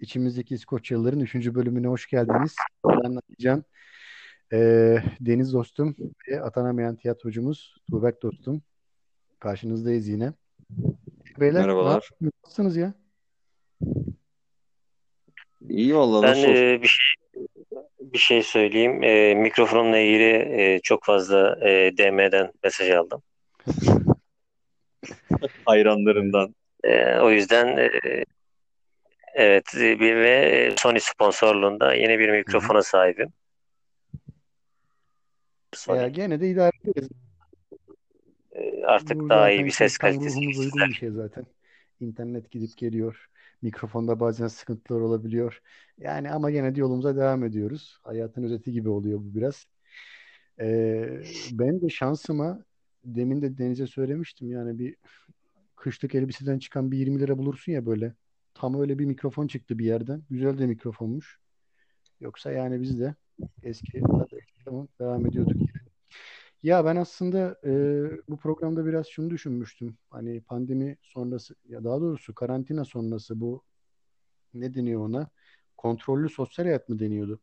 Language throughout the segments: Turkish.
İçimizdeki İskoçyalıların 3. bölümüne hoş geldiniz. Ben anlatacağım. Ee, Deniz dostum ve atanamayan tiyatrocumuz Tuğbek dostum. Karşınızdayız yine. Beyler, Merhabalar. yapıyorsunuz ya? İyi vallahi Ben nasıl e, bir şey bir şey söyleyeyim. E, mikrofonumla ilgili e, çok fazla e, DM'den mesaj aldım. hayranlarından. E, o yüzden e, evet e, bir ve Sony sponsorluğunda yeni bir mikrofona sahibim. Sony. Ya gene de idare ederiz. E, artık Bu daha iyi bir ses kalitesi uygun bir şey zaten. İnternet gidip geliyor. Mikrofonda bazen sıkıntılar olabiliyor. Yani ama gene de yolumuza devam ediyoruz. Hayatın özeti gibi oluyor bu biraz. Ee, ben de şansıma demin de Deniz'e söylemiştim yani bir kışlık elbiseden çıkan bir 20 lira bulursun ya böyle. Tam öyle bir mikrofon çıktı bir yerden. Güzel de mikrofonmuş. Yoksa yani biz de eski devam ediyorduk. Ya ben aslında e, bu programda biraz şunu düşünmüştüm. Hani pandemi sonrası ya daha doğrusu karantina sonrası bu ne deniyor ona? Kontrollü sosyal hayat mı deniyordu?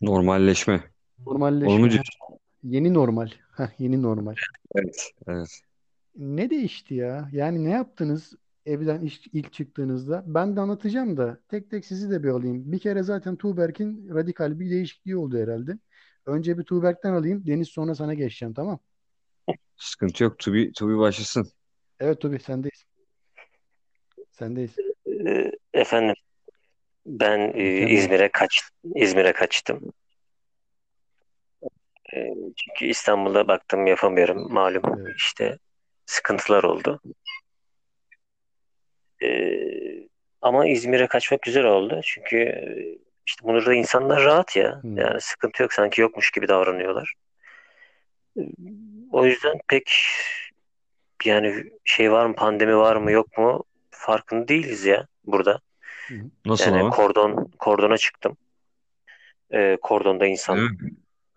Normalleşme. Normalleşme. Onu? Yeni normal. Heh, yeni normal. Evet. Evet. Ne değişti ya? Yani ne yaptınız evden ilk, ilk çıktığınızda? Ben de anlatacağım da tek tek sizi de bir alayım. Bir kere zaten Tuğberk'in radikal bir değişikliği oldu herhalde. Önce bir Tuğberk'ten alayım. Deniz sonra sana geçeceğim tamam. Sıkıntı yok. Tubi, Tubi başlasın. Evet Tuğbi sendeyiz. Sendeyiz. E, efendim ben e. İzmir'e kaç İzmir'e kaçtım. E, çünkü İstanbul'da baktım yapamıyorum. Malum Evet. işte sıkıntılar oldu. E, ama İzmir'e kaçmak güzel oldu. Çünkü işte burada insanlar rahat ya. Hmm. Yani sıkıntı yok sanki yokmuş gibi davranıyorlar. O yüzden pek yani şey var mı pandemi var mı yok mu farkında değiliz ya burada. Hı hı. Nasıl Yani ama? kordon kordona çıktım. E, kordonda insan. Mi?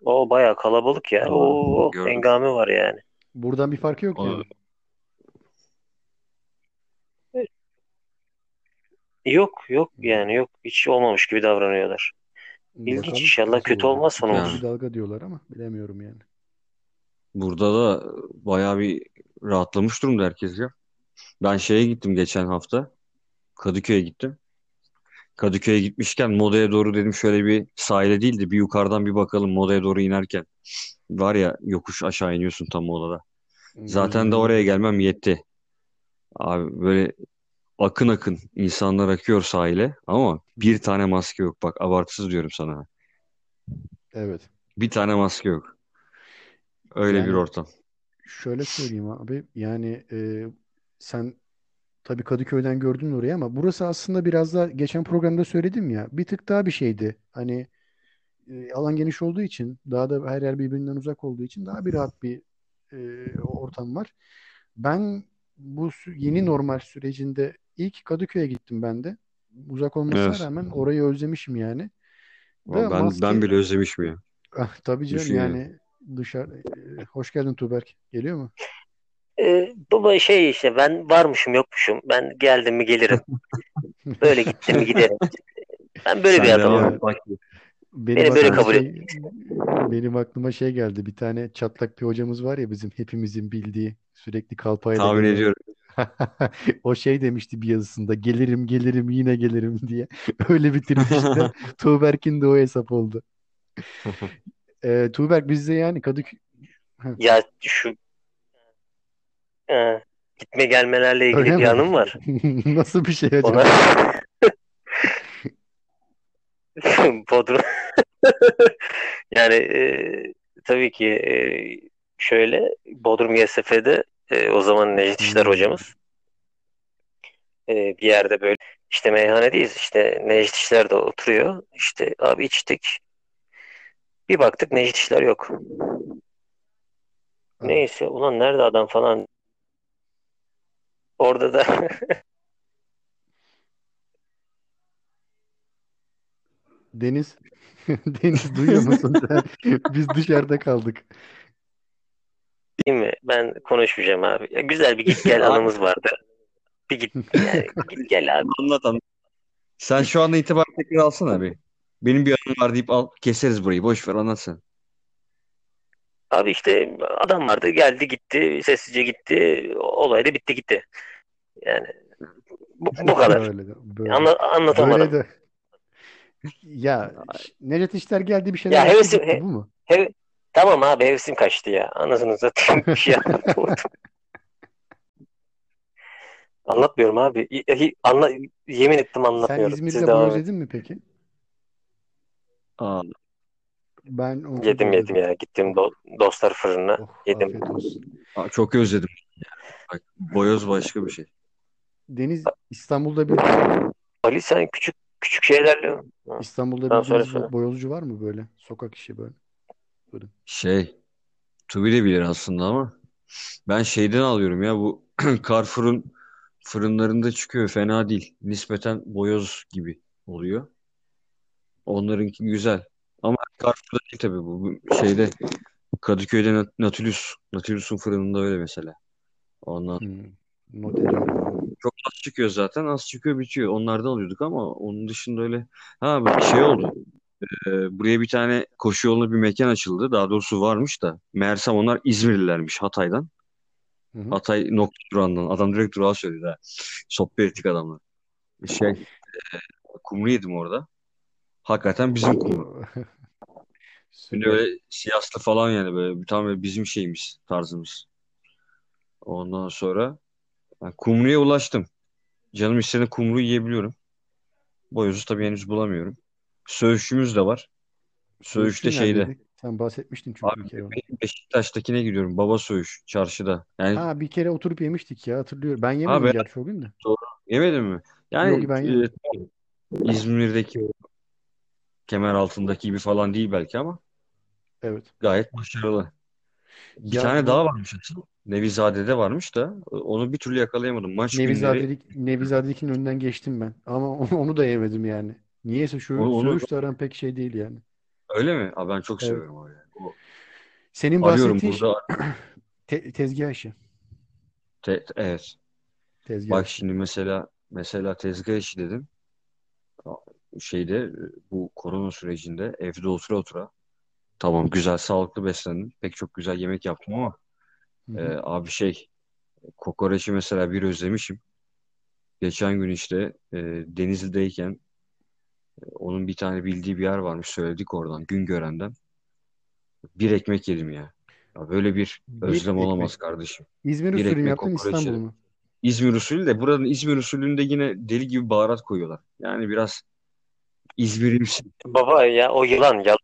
O bayağı kalabalık ya. Aa, O gördüm. hengame var yani. Buradan bir farkı yok O- yani. Yok yok yani yok hiç olmamış gibi davranıyorlar. İlginç Bakalım inşallah nasıl kötü olacak. olmaz sonumuz. İkinci dalga diyorlar ama bilemiyorum yani. Burada da bayağı bir rahatlamış durumda herkes ya. Ben şeye gittim geçen hafta. Kadıköy'e gittim. Kadıköy'e gitmişken Moda'ya doğru dedim şöyle bir sahile değil de bir yukarıdan bir bakalım Moda'ya doğru inerken. Var ya yokuş aşağı iniyorsun tam Moda'da. Zaten de oraya gelmem yetti. Abi böyle akın akın insanlar akıyor sahile ama bir tane maske yok. Bak abartısız diyorum sana. Evet. Bir tane maske yok. Öyle bir Yani ortam. şöyle söyleyeyim abi. Yani e, sen tabii Kadıköy'den gördün orayı ama burası aslında biraz da geçen programda söyledim ya bir tık daha bir şeydi. Hani e, alan geniş olduğu için daha da her yer birbirinden uzak olduğu için daha bir rahat bir e, ortam var. Ben bu yeni normal sürecinde ilk Kadıköy'e gittim ben de. Uzak olmasına Evet. rağmen orayı özlemişim yani. Ben ben maske bile özlemişim ya. ah, tabii canım Düşün yani. dışarı e, hoş geldin Tuğberk. Geliyor mu? Ee, baba şey işte ben varmışım yokmuşum. Ben geldim mi gelirim. Böyle gittim mi giderim. Ben böyle bir Sende adamım. benim Beni böyle kabul şey et. benim aklıma şey geldi. Bir tane çatlak bir hocamız var ya bizim hepimizin bildiği sürekli kalpayla tahmin ediyorum. O şey demişti bir yazısında gelirim gelirim yine gelirim diye. Öyle bitirmişti. Tuğberk'in de o hesap oldu. Ee, Tuğberk bizde yani Kadıköy Ya şu e, gitme gelmelerle ilgili öyle bir mi? anım var. Nasıl bir şey Ona acaba? Bodrum yani e, tabii ki e, şöyle Bodrum GSF'de e, o zaman Necdet İşler Hmm. hocamız e, bir yerde böyle işte meyhanedeyiz. İşte Necdet İşler de oturuyor. İşte abi içtik. Bir baktık Necdet İşler yok. Neyse ulan nerede adam falan. Orada da Deniz. Deniz duyuyor musun sen? Biz dışarıda kaldık. Değil mi? Ben konuşmayacağım abi. Ya güzel bir git gel anımız vardı. Bir git yani git gel abi. Anlat anlat. Sen şu anda itibar tekrar alsana abi. Benim bir anım var deyip al keseriz burayı. Boş ver anlat sen. Abi işte adam vardı geldi gitti sessizce gitti olay da bitti gitti. Yani bu, bu kadar. Böyle de, böyle. Anla, anlatamadım. Böyle de. Ya Necdet İşler geldi bir şeyler Ya hevesim- gitti, he- bu mu? Hev- tamam abi hevesim kaçtı ya. Anasını satayım bir şey anlatamadım. Anlatmıyorum abi. Anla, yemin ettim Sen anlatmıyorum. İzmir'de Siz boyoz edin. yedin mi peki? Aa, Ben onu Yedim yedim özledim. ya. Gittim do- dostlar fırınına. Oh, Yedim. aa, çok özledim. Bak, boyoz başka bir şey. Deniz İstanbul'da bir Ali sen küçük küçük şeylerle İstanbul'da söyle, bildiğiniz söyle. boyozcu var mı böyle? Sokak işi böyle. Şey, Tubi de bilir aslında ama ben şeyden alıyorum ya bu Carrefour'un fırınlarında çıkıyor fena değil. Nispeten boyoz gibi oluyor. Onlarınki güzel. Ama Carrefour'da değil tabii bu. Bu şeyde Kadıköy'de Nat- Nautilus. Nautilus'un fırınında öyle mesela. Ondan Hmm. Çok az çıkıyor zaten. Az çıkıyor bitiyor. Onlardan alıyorduk ama onun dışında öyle. Ha bir şey oldu. Ee, buraya bir tane koşu yoluna bir mekan açıldı. Daha doğrusu varmış da. Meğersem onlar İzmirlilermiş Hatay'dan. Hı hı. Hatay nokta durağından. Adam direkt durağı söyledi ha. Sohbet ettik adamla. Şey, e, kumru yedim orada. Hakikaten bizim kumru. Şimdi Süper. öyle siyaslı falan yani böyle tam böyle bizim şeyimiz, tarzımız. Ondan sonra ben kumruya ulaştım. Canım istediğinde kumru yiyebiliyorum. Boyozu tabii henüz bulamıyorum. Söğüşçümüz de var. Söğüşte şeyde. Sen bahsetmiştin çünkü Abi bir kere Beşiktaş'takine gidiyorum. Baba Söğüş çarşıda. Yani Ha bir kere oturup yemiştik ya hatırlıyorum. Ben yemedim ben gerçi o gün de. yemedim mi? Yani Yok ben e. İzmir'deki kemer altındaki gibi falan değil belki ama Evet. gayet başarılı. Bir Ya tane bu daha varmış aslında. Nevizade'de varmış da onu bir türlü yakalayamadım. Maç günleri Nevizadelik, Nevizadelik'in önünden geçtim ben. Ama onu da yemedim yani. Niyeyse şu onu, onu söğüş de aram pek şey değil yani. öyle mi? Abi ben çok Evet. seviyorum öyle. O, Senin arıyorum bahsettiğin şey burada. te- tezgah işi. Te- evet. Tezgah Bak işi. şimdi mesela mesela tezgah işi dedin. Şeyde bu korona sürecinde evde otura otura tamam güzel sağlıklı beslendim. Pek çok güzel yemek yaptım ama Hı e, hı. abi şey kokoreçi mesela bir özlemişim. Geçen gün işte e, Denizli'deyken onun bir tane bildiği bir yer varmış söyledik oradan Güngören'den. Bir ekmek yedim ya. Ya böyle bir Bir özlem olamaz ekmek. kardeşim. İzmir Bir usulü yaptın kokoreç İstanbul mu? İzmir usulü de buranın İzmir usulünde yine deli gibi baharat koyuyorlar. Yani biraz İzmir'imsi. Baba ya o yılan yalan.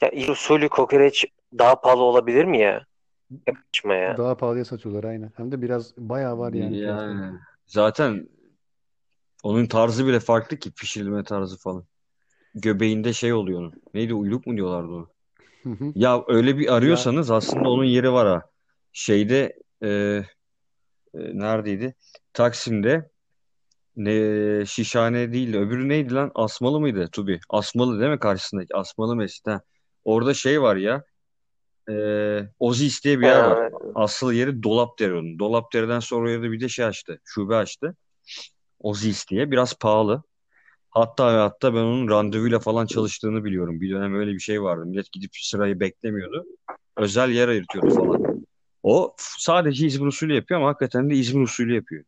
Ya İzmir usulü kokoreç daha pahalı olabilir mi ya? Yapma ya. Daha pahalıya satıyorlar aynen. Hem de biraz bayağı var yani. Yani zaten onun tarzı bile farklı ki pişirilme tarzı falan. Göbeğinde şey oluyor onun. Neydi uyluk mu diyorlardı onu? Hı hı. Ya öyle bir Ya arıyorsanız aslında onun yeri var ha. Şeyde e, e, neredeydi? Taksim'de ne Şişhane değil de öbürü neydi lan? Asmalı mıydı Tubi? Asmalı değil mi karşısındaki? Asmalı Mescid. Ha. Orada şey var ya. E, Ozis diye bir yer var. Asıl yeri Dolapdere onun. Dolapdere'den sonra orada bir de şey açtı. Şube açtı. Ozis diye. Biraz pahalı. Hatta ve hatta ben onun randevuyla falan çalıştığını biliyorum. Bir dönem öyle bir şey vardı. Millet gidip sırayı beklemiyordu. Özel yer ayırtıyordu falan. O sadece İzmir usulü yapıyor ama hakikaten de İzmir usulü yapıyor.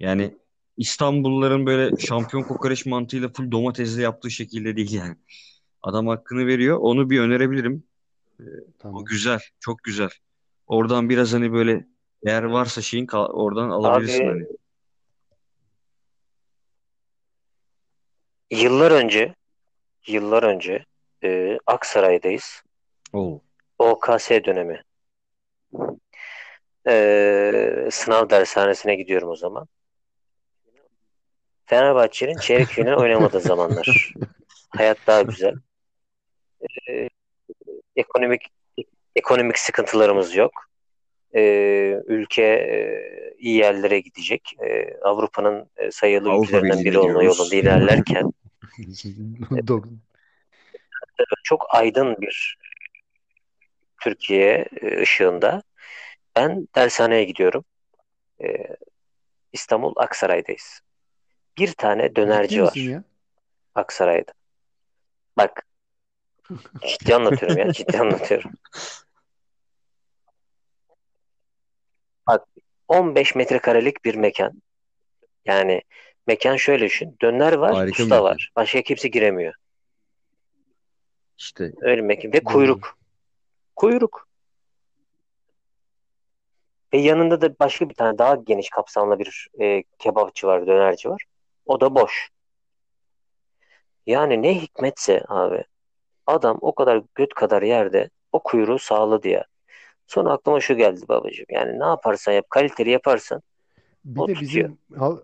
Yani İstanbulluların böyle şampiyon kokoreç mantığıyla full domatesle yaptığı şekilde değil yani. Adam hakkını veriyor. Onu bir önerebilirim. O tamam. güzel. Çok güzel. Oradan biraz hani böyle eğer varsa şeyin oradan alabilirsin abi hani. Yıllar önce yıllar önce e, Aksaray'dayız. Oo. OKS dönemi. E, sınav dershanesine gidiyorum o zaman. Fenerbahçe'nin çeyrek final oynamadığı zamanlar. Hayat daha güzel. E, ekonomik ekonomik sıkıntılarımız yok. E, ülke e, iyi yerlere gidecek. E, Avrupa'nın e, sayılı Avrupa ülkelerinden biri olma yolunda ilerlerken Çok aydın bir Türkiye e, ışığında ben dershaneye gidiyorum. E, İstanbul Aksaray'dayız. Bir tane dönerci var ya? Aksaray'da. Bak ciddi anlatıyorum ya ciddi anlatıyorum. Bak 15 metrekarelik bir mekan. Yani mekan şöyle düşün. Döner var, Harika usta mekan. var. Başka kimse giremiyor. İşte Öyle mekan. Ve kuyruk. Kuyruk. Ve yanında da başka bir tane daha geniş kapsamlı bir e, kebapçı var, dönerci var. O da boş. Yani ne hikmetse abi adam o kadar göt kadar yerde o kuyruğu sağladı ya. Sonra aklıma şu geldi babacığım. Yani ne yaparsan yap, kaliteli yaparsan Bir o de tutuyor. bizim hal-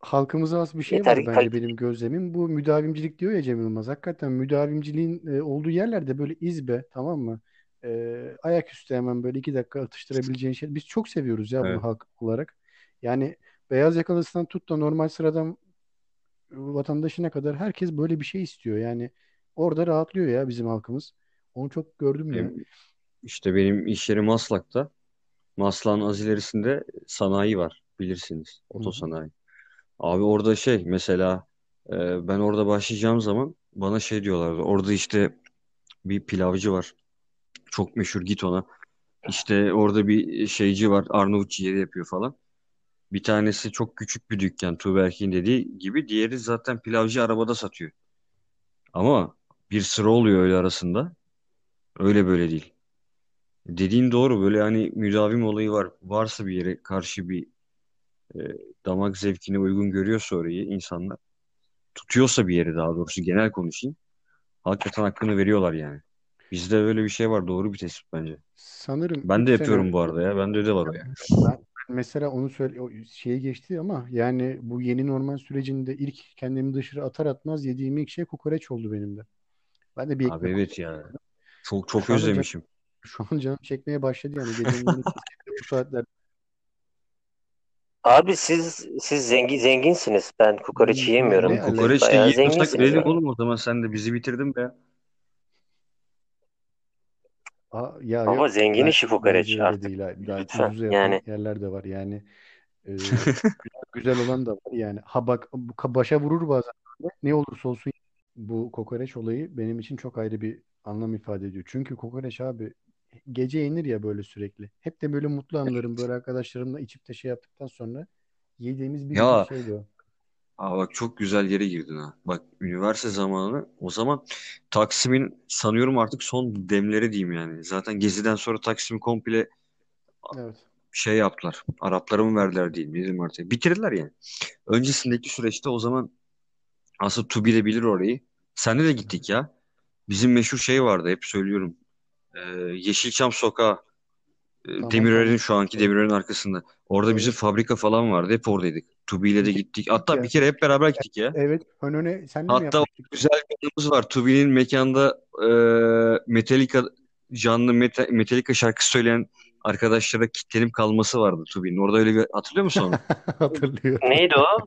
halkımıza az bir şey Yeter var bence kaliteli. benim gözlemim. Bu müdavimcilik diyor ya Cem Yılmaz. Hakikaten müdavimciliğin e, olduğu yerlerde böyle izbe tamam mı? E, ayaküstü hemen böyle iki dakika atıştırabileceğin şey. Biz çok seviyoruz ya bunu evet. halk olarak. Yani beyaz yakalısından tut da normal sıradan vatandaşına kadar herkes böyle bir şey istiyor. Yani orada rahatlıyor ya bizim halkımız. Onu çok gördüm ya. İşte benim iş yeri Maslak'ta. Maslak'ın az ilerisinde sanayi var. Bilirsiniz. Hı. Otosanayi. Abi orada şey mesela e, ben orada başlayacağım zaman bana şey diyorlardı. Orada işte bir pilavcı var. Çok meşhur git ona. İşte orada bir şeyci var. Arnavut ciğeri yapıyor falan. Bir tanesi çok küçük bir dükkan. Tuğberk'in dediği gibi. Diğeri zaten pilavcı arabada satıyor. Ama bir sıra oluyor öyle arasında. Öyle böyle değil. Dediğin doğru. Böyle hani müdavim olayı var. Varsa bir yere karşı bir e, damak zevkine uygun görüyorsa orayı insanlar. Tutuyorsa bir yeri daha doğrusu genel konuşayım. Hakikaten hakkını veriyorlar yani. Bizde öyle bir şey var. Doğru bir tespit bence. Sanırım Ben 3 de sene yapıyorum bu arada ya. Bende de var o ya. Ben mesela onu söyle o şeye geçti ama yani bu yeni normal sürecinde ilk kendimi dışarı atar atmaz yediğim ilk şey kokoreç oldu benim de. Ben de bir Abi evet ya. Çok çok özlemişim. şu an canım çekmeye başladı yani gecenin 12'sinde bu saatler. Abi siz siz zengin zenginsiniz. Ben kokoreç Ne, yiyemiyorum. ne alaka? Kokoreç de bayağı yiyorsak zenginsiniz verelim oğlum o zaman sen de bizi bitirdin be. Aa, ya Baba yok zengin işi kokoreç bence öyle artık. değil. ha. Daha Lütfen. ucuza yapan Yani yerler de var yani. Ee, güzel olan da var yani. Ha bak bu ka- başa vurur bazen. Ne olursa olsun bu kokoreç olayı benim için çok ayrı bir anlam ifade ediyor. Çünkü kokoreç abi gece yenir ya böyle sürekli. Hep de böyle mutlu anlarım böyle arkadaşlarımla içip de şey yaptıktan sonra yediğimiz bir Ya şeydi o. aa bak çok güzel yere girdin ha. Bak üniversite zamanı o zaman Taksim'in sanıyorum artık son demleri diyeyim yani. Zaten Gezi'den sonra Taksim'i komple Evet. şey yaptılar. Araplara mı verdiler diyeyim bilmiyorum artık. Bitirdiler yani. Öncesindeki süreçte o zaman aslında Tubi de bilir orayı. Senle de gittik ya. Bizim meşhur şey vardı hep söylüyorum. Ee, Yeşilçam Sokağı e, Tamam Demirören'in şu anki. Demirören'in arkasında. Orada bizim fabrika falan vardı. Hep oradaydık. Tubi ile de gittik. Hatta bir kere hep beraber gittik ya. Evet. Önöne senle mi Hatta yapmıştık? güzel bir anımız var. Tubi'nin mekanda e, Metallica canlı Meta- Metallica şarkısı söyleyen arkadaşlara kitlenip kalması vardı Tubi'nin. Orada öyle bir hatırlıyor musun onu? Hatırlıyorum. neydi o?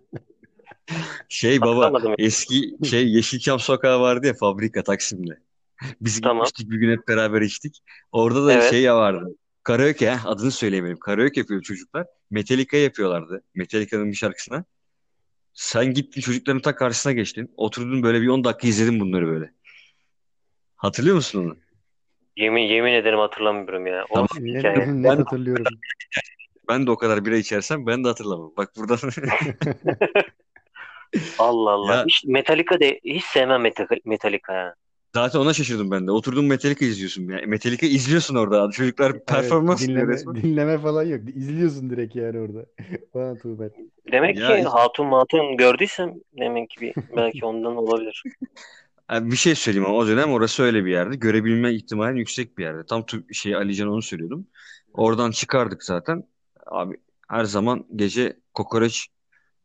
Şey baba eski şey Yeşilçam Sokağı vardı ya fabrika Taksim'de. Biz Tamam. gitmiştik bir gün hep beraber içtik. Orada da Evet. şey ya vardı. Karaoke ha, adını söyleyemedim. Karaoke yapıyor çocuklar. Metallica yapıyorlardı. Metallica'nın bir şarkısına. Sen gittin çocukların ta karşısına geçtin. Oturdun böyle bir 10 dakika izledin bunları böyle. Hatırlıyor musun onu? Yemin yemin ederim hatırlamıyorum ya. Tamam. Of Net, hikaye. net Ben hatırlıyorum. ben de o kadar bira içersem ben de hatırlamam. Bak buradan Allah Allah. ya Hiç Metallica de hiç sevmem Metallica, Metallica ya. Zaten ona şaşırdım ben de. Oturdun Metallica izliyorsun. Yani Metallica izliyorsun orada. Çocuklar Evet, performans veriyor dinleme resmen. dinleme falan yok. İzliyorsun direkt yani orada. Bana Tuğber. Demek Ya ki hatun matun gördüysem demek ki bir, belki ondan olabilir. Yani bir şey söyleyeyim ama o dönem orası öyle bir yerde. Görebilme ihtimalin yüksek bir yerde. Tam tu- şey Alican onu söylüyordum. Oradan çıkardık zaten. Abi her zaman gece kokoreç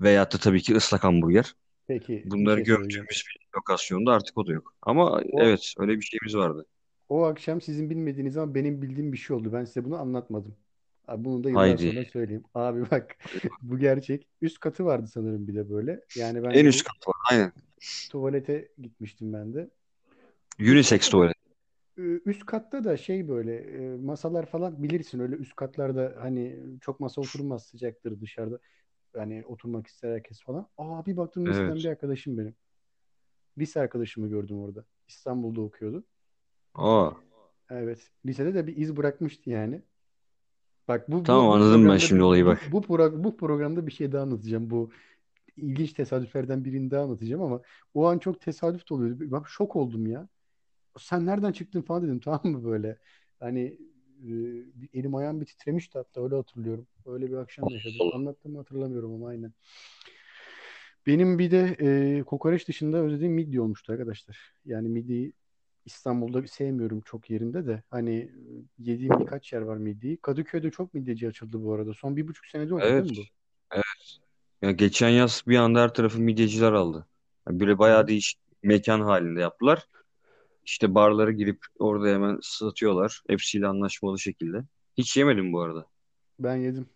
veyahut da tabii ki ıslak hamburger. Peki bir Bunları şey söyleyeceğim. gördüğümüz bir lokasyonda artık o da yok. Ama O evet öyle bir şeyimiz vardı. o akşam sizin bilmediğiniz ama benim bildiğim bir şey oldu. Ben size bunu anlatmadım. Abi bunu da yıllar Haydi. sonra söyleyeyim. Abi bak bu gerçek. Üst katı vardı sanırım bir de böyle. Yani ben En üst bu kat var. Aynen. tuvalete gitmiştim ben de. Unisex tuvalet. Ee, Üst katta da şey böyle e, masalar falan bilirsin öyle üst katlarda hani çok masa oturmaz sıcaktır dışarıda. Yani oturmak ister herkes falan. Aa bir baktım liseden Evet. bir arkadaşım benim. Lise arkadaşımı gördüm orada. İstanbul'da okuyordu. Aa, Evet. Lisede de bir iz bırakmıştı yani. Bak bu bu tamam bu anladım ben şimdi olayı bu bak. bu, pro- bu programda bir şey daha anlatacağım. Bu ilginç tesadüflerden birini daha anlatacağım ama o an çok tesadüf de oluyordu. Bak şok oldum ya. Sen nereden çıktın falan dedim tamam mı böyle. Hani elim ayağım bir titremişti hatta öyle hatırlıyorum. Öyle bir akşam yaşadık. Anlattığımı hatırlamıyorum ama aynen. Benim bir de e, kokoreç dışında özlediğim midye olmuştu arkadaşlar. Yani midyeyi İstanbul'da sevmiyorum çok yerinde de. Hani e, yediğim birkaç yer var midyeyi. Kadıköy'de çok midyeci açıldı bu arada. Son bir buçuk senede oldu değil Evet. mi bu? Evet. Ya geçen yaz bir anda her tarafı midyeciler aldı. Yani böyle bayağı değişik mekan halinde yaptılar. İşte barlara girip orada hemen satıyorlar. Hepsiyle anlaşmalı şekilde. Hiç yemedim bu arada. Ben yedim.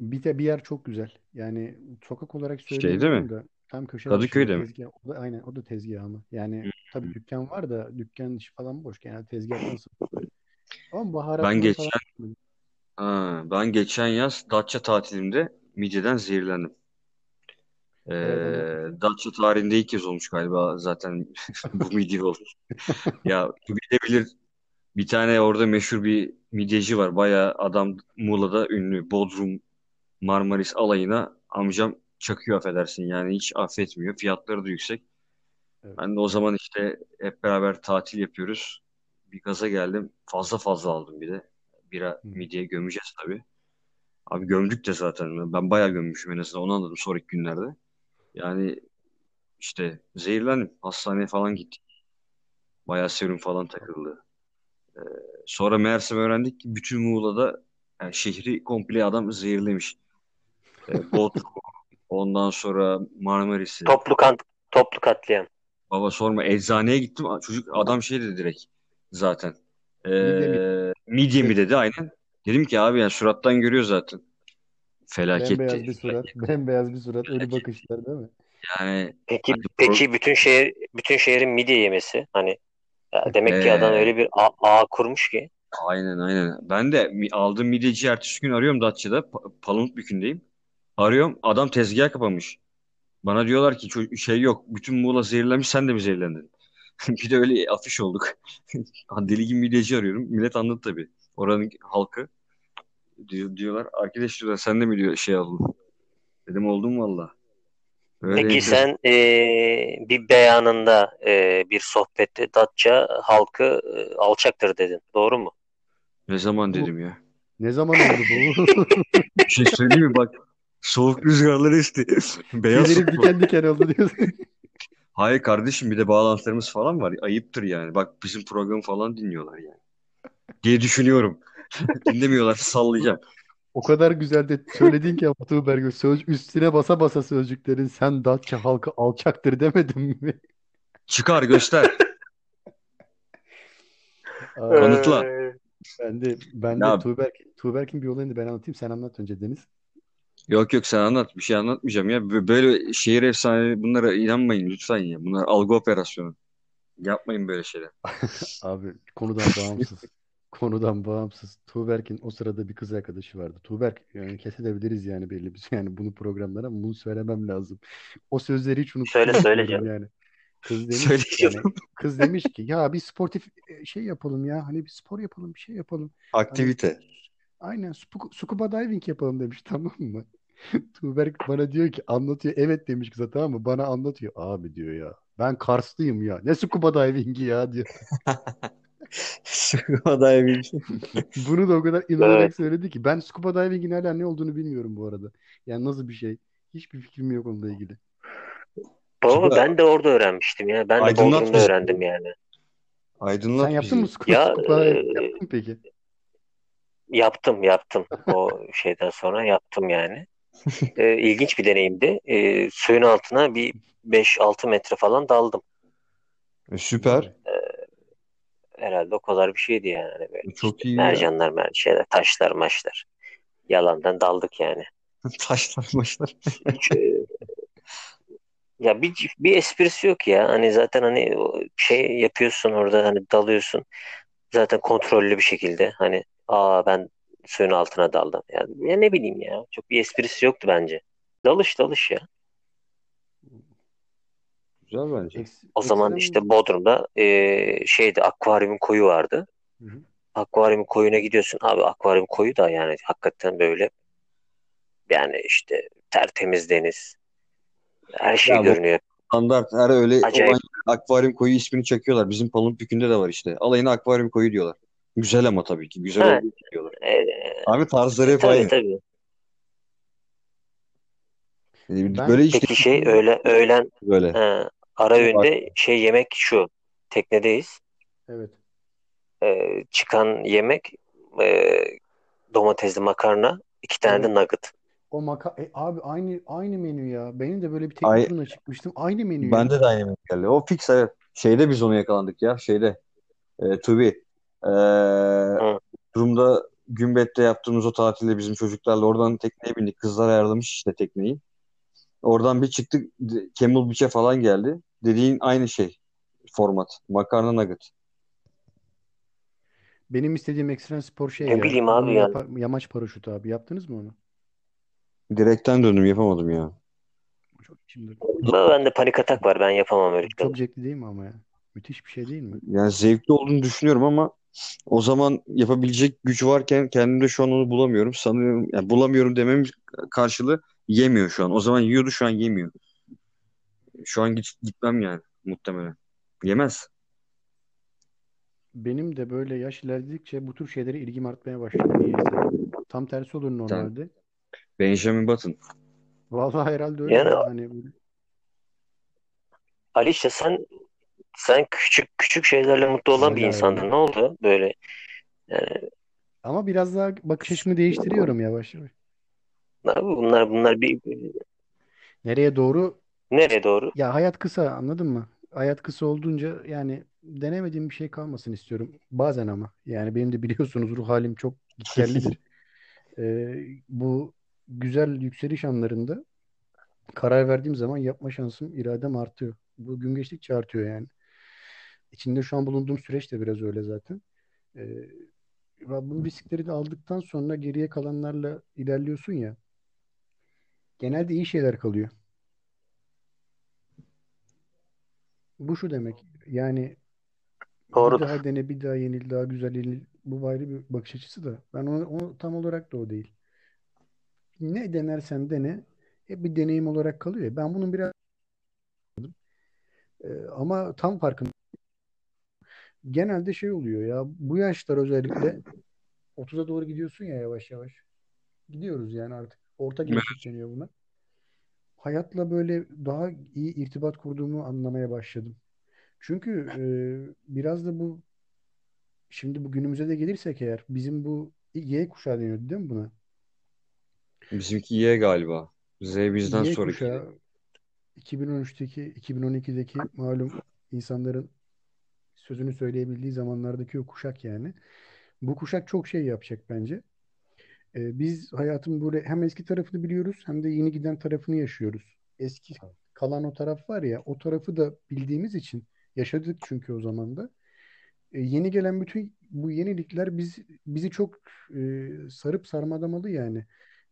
Bir de bir yer çok güzel. Yani sokak olarak Şey değil mi? da tam köşe Kadıköy'de mi? tezgah. O da, aynen o da tezgah ama. Yani tabii dükkan var da dükkan içi falan boş. Genelde tezgahtan satılıyor. Ama Ben baharatları geçen falan. ha, ben geçen yaz Datça tatilimde midyeden zehirlendim. Ee. Datça tarihinde ilk kez olmuş galiba zaten bu midye olmuş. Ya bilebilir bir tane orada meşhur bir midyeci var. Bayağı adam Muğla'da ünlü. Bodrum Marmaris alayına amcam çakıyor affedersin. Yani hiç affetmiyor. Fiyatları da yüksek. Evet. Ben de o zaman işte hep beraber tatil yapıyoruz. Bir gaza geldim. Fazla fazla aldım bir de. Bira Hı. midyeye gömeceğiz tabii. Abi gömdük de zaten. Ben bayağı gömmüşüm en azından. Onu anladım sonraki günlerde. Yani işte zehirlendim. Hastaneye falan gittik. Bayağı serum falan takıldı. Ee, sonra meğersem öğrendik ki bütün Muğla'da yani şehri komple adam zehirlemiş. Ee, Bodrum, ondan sonra Marmaris'i. Toplu kan toplu katliam. Baba sorma eczaneye gittim. Çocuk adam şey dedi direkt zaten. Ee, Midye mi? midye mi dedi aynen. Dedim ki abi yani surattan görüyor zaten. Felaketti. Bembeyaz bir surat. Bembeyaz bir surat. Ölü bakışlar değil mi? Yani Peki pro- peki bütün şehir bütün şehrin midye yemesi hani ya demek ki adam Ee, öyle bir ağ, ağ kurmuş ki. aynen aynen. Ben de aldığım midyeci ertesi gün arıyorum Datça'da. Pa- Palamutbükü'ndeyim. Arıyorum adam tezgah kapamış. Bana diyorlar ki "Ço- şey yok. Bütün Muğla zehirlenmiş sen de mi zehirlendin? Bir de öyle afiş olduk. Deli gibi midyeci arıyorum. Millet anladı tabii. Oranın halkı diyor, diyorlar. Arkadaş diyorlar sen de mi diyor şey oldun? Dedim oldum valla. Peki sen eee, bir beyanında eee, bir sohbette Datça halkı eee, alçaktır dedin. Doğru mu? Ne zaman Bu dedim ya. ne zaman oldu bu? Bir şey söyleyeyim mi? Bak soğuk rüzgarları esti. Beyaz Tüylerim su. diken diken oldu diyorsun. Hayır kardeşim bir de bağlantılarımız falan var. Ayıptır yani. Bak bizim programı falan dinliyorlar yani. Diye düşünüyorum. Dinlemiyorlar sallayacağım. O kadar güzel de söyledin ki ama Tuğberk söz üstüne basa basa sözcüklerin sen Datça halkı alçaktır demedin mi? Çıkar göster. Aa, Kanıtla. Ben de ben de Ya Tuğberk Tuğberk'in bir olayını ben anlatayım sen anlat önce Deniz. yok yok sen anlat. Bir şey anlatmayacağım ya. Bö- Böyle şehir efsaneleri bunlara inanmayın lütfen ya. Bunlar algı operasyonu. Yapmayın böyle şeyler. Abi konudan bağımsız. Konudan bağımsız. Tuğberk'in o sırada bir kız arkadaşı vardı. Tuğberk yani kesebiliriz yani belli bir yani bunu programlara ama bunu söylemem lazım. O sözleri hiç unut, söyle söyle unutmuyorum canım. yani. Kız demiş ki yani kız demiş ki ya bir sportif e, şey yapalım ya hani bir spor yapalım bir şey yapalım. Hani Aktivite. aynen scu- scuba diving yapalım demiş tamam mı? Tuğberk bana diyor ki anlatıyor evet demiş kıza tamam mı? Bana anlatıyor abi diyor ya. Ben Karslıyım ya. Ne scuba diving'i ya diyor. Scuba diving. Bunu da o kadar inanarak Evet. söyledi ki ben scuba diving'in hala ne olduğunu bilmiyorum bu arada. Yani nasıl bir şey? Hiçbir fikrim yok onunla ilgili. Baba Scuba ben de orada öğrenmiştim ya. Ben de Bodrum'da öğrendim yani. Sen Aydınlat yaptın mı bizi. scu- Ya scuba eee, yaptın mı peki? yaptım yaptım. O şeyden sonra yaptım yani. Eee ilginç bir deneyimdi. Eee, suyun altına bir 5-6 metre falan daldım. E, süper. Vay. Herhalde o kadar bir şeydi yani. Hani böyle E, Çok işte iyi ya. mercanlar, mer şeyler, taşlar, maçlar. Yalandan daldık yani. Taşlar maçlar. Hiç, e, Ya bir, bir esprisi yok ya. Hani zaten hani şey yapıyorsun orada hani dalıyorsun. Zaten kontrollü bir şekilde. Hani aa ben suyun altına daldım. Yani, ya ne bileyim ya. Çok bir esprisi yoktu bence. Dalış dalış ya. Güzel bence. Eks- O zaman ekstrem işte Bodrum'da eee, şeydi akvaryumun koyu vardı. Hı hı. Akvaryumun koyuna gidiyorsun. Abi akvaryum koyu da yani hakikaten böyle yani işte tertemiz deniz. Her şey Ya görünüyor. standart her öyle olan Acayip. akvaryum koyu ismini çakıyorlar. Bizim Pamukkale'de de var işte. Alayına akvaryum koyu diyorlar. Güzel ama tabii ki. Güzel Ha, olduğu için diyorlar. eee, Abi tarzları hep tabii aynı. tabii. Yani ben böyle işte Peki şey öğle, öğlen böyle. e, ara var? öğünde şey yemek şu. Teknedeyiz. evet. E, çıkan yemek e, domatesli makarna, iki tane de nugget. O maka e, abi aynı aynı menü ya. Benim de böyle bir tekne Ay, çıkmıştım. Aynı menü ya. bende de aynı menü geldi. O fix evet. Şeyde biz onu yakalandık ya. Şeyde. E, Tubi. E, Hı. Durumda Gümbet'te yaptığımız o tatilde bizim çocuklarla oradan tekneye bindik. Kızlar ayarlamış işte tekneyi. Oradan bir çıktık. Camel Beach'e falan geldi. Dediğin aynı şey. Format. Makarna nugget. Benim istediğim ekstrem spor şey Ne ya. bileyim abi yani. yapa- yamaç paraşütü abi. Yaptınız mı onu? Direkten döndüm yapamadım ya. Çok içimde. Ben de panik atak var. Ben yapamam öyle Çok şeyler. zevkli değil mi ama ya? Müthiş bir şey değil mi? Yani zevkli olduğunu düşünüyorum ama o zaman yapabilecek güç varken kendimde şu an onu bulamıyorum. Sanıyorum yani bulamıyorum demem karşılığı yemiyor şu an. O zaman yiyordu şu an yemiyor. Şu an git, gitmem yani muhtemelen. Yemez. Benim de böyle yaş ilerledikçe bu tür şeylere ilgim artmaya başladı niyeyse. Tam tersi olur normalde. Benjamin Button. Vallahi herhalde öyle Yani ya. Hani böyle- Ali işte sen sen küçük küçük şeylerle mutlu olan bir hala insandın. öyle. Ne oldu böyle? Yani Ama biraz daha bakış açımı değiştiriyorum yavaş yavaş. bunlar bunlar bir Nereye doğru? Nereye doğru? Ya hayat kısa anladın mı? Hayat kısa olduğunca yani denemediğim bir şey kalmasın istiyorum. Bazen ama. Yani benim de biliyorsunuz ruh halim çok gitgellidir. Ee, bu güzel yükseliş anlarında karar verdiğim zaman yapma şansım, iradem artıyor. Bu gün geçtikçe artıyor yani. İçinde şu an bulunduğum süreç de biraz öyle zaten. Ee, bu riskleri de aldıktan sonra geriye kalanlarla ilerliyorsun ya. Genelde iyi şeyler kalıyor. Bu şu demek. Yani bir Doğrudur. daha dene, bir daha yenil, daha güzel yenil. Bu ayrı bir bakış açısı da. Ben onu, onu tam olarak da o değil. Ne denersen dene, hep bir deneyim olarak kalıyor. Ben bunun biraz e, ama tam farkında. Genelde şey oluyor ya. Bu yaşlar özellikle 30'a doğru gidiyorsun ya yavaş yavaş. Gidiyoruz yani artık. Orta gençlik deniyor buna. Hayatla böyle daha iyi irtibat kurduğumu anlamaya başladım. Çünkü e, biraz da bu şimdi bu günümüze de gelirsek eğer bizim bu Y kuşağı deniyordu değil mi buna? Bizimki Y galiba. Z bizden Y sonraki. kuşağı 2013'teki 2012'deki malum insanların sözünü söyleyebildiği zamanlardaki o kuşak yani. Bu kuşak çok şey yapacak bence. Ee, biz hayatın böyle hem eski tarafını biliyoruz hem de yeni giden tarafını yaşıyoruz. Eski kalan o taraf var ya o tarafı da bildiğimiz için yaşadık çünkü o zaman da. E, yeni gelen bütün bu yenilikler biz bizi çok e, sarıp sarmalamalı yani.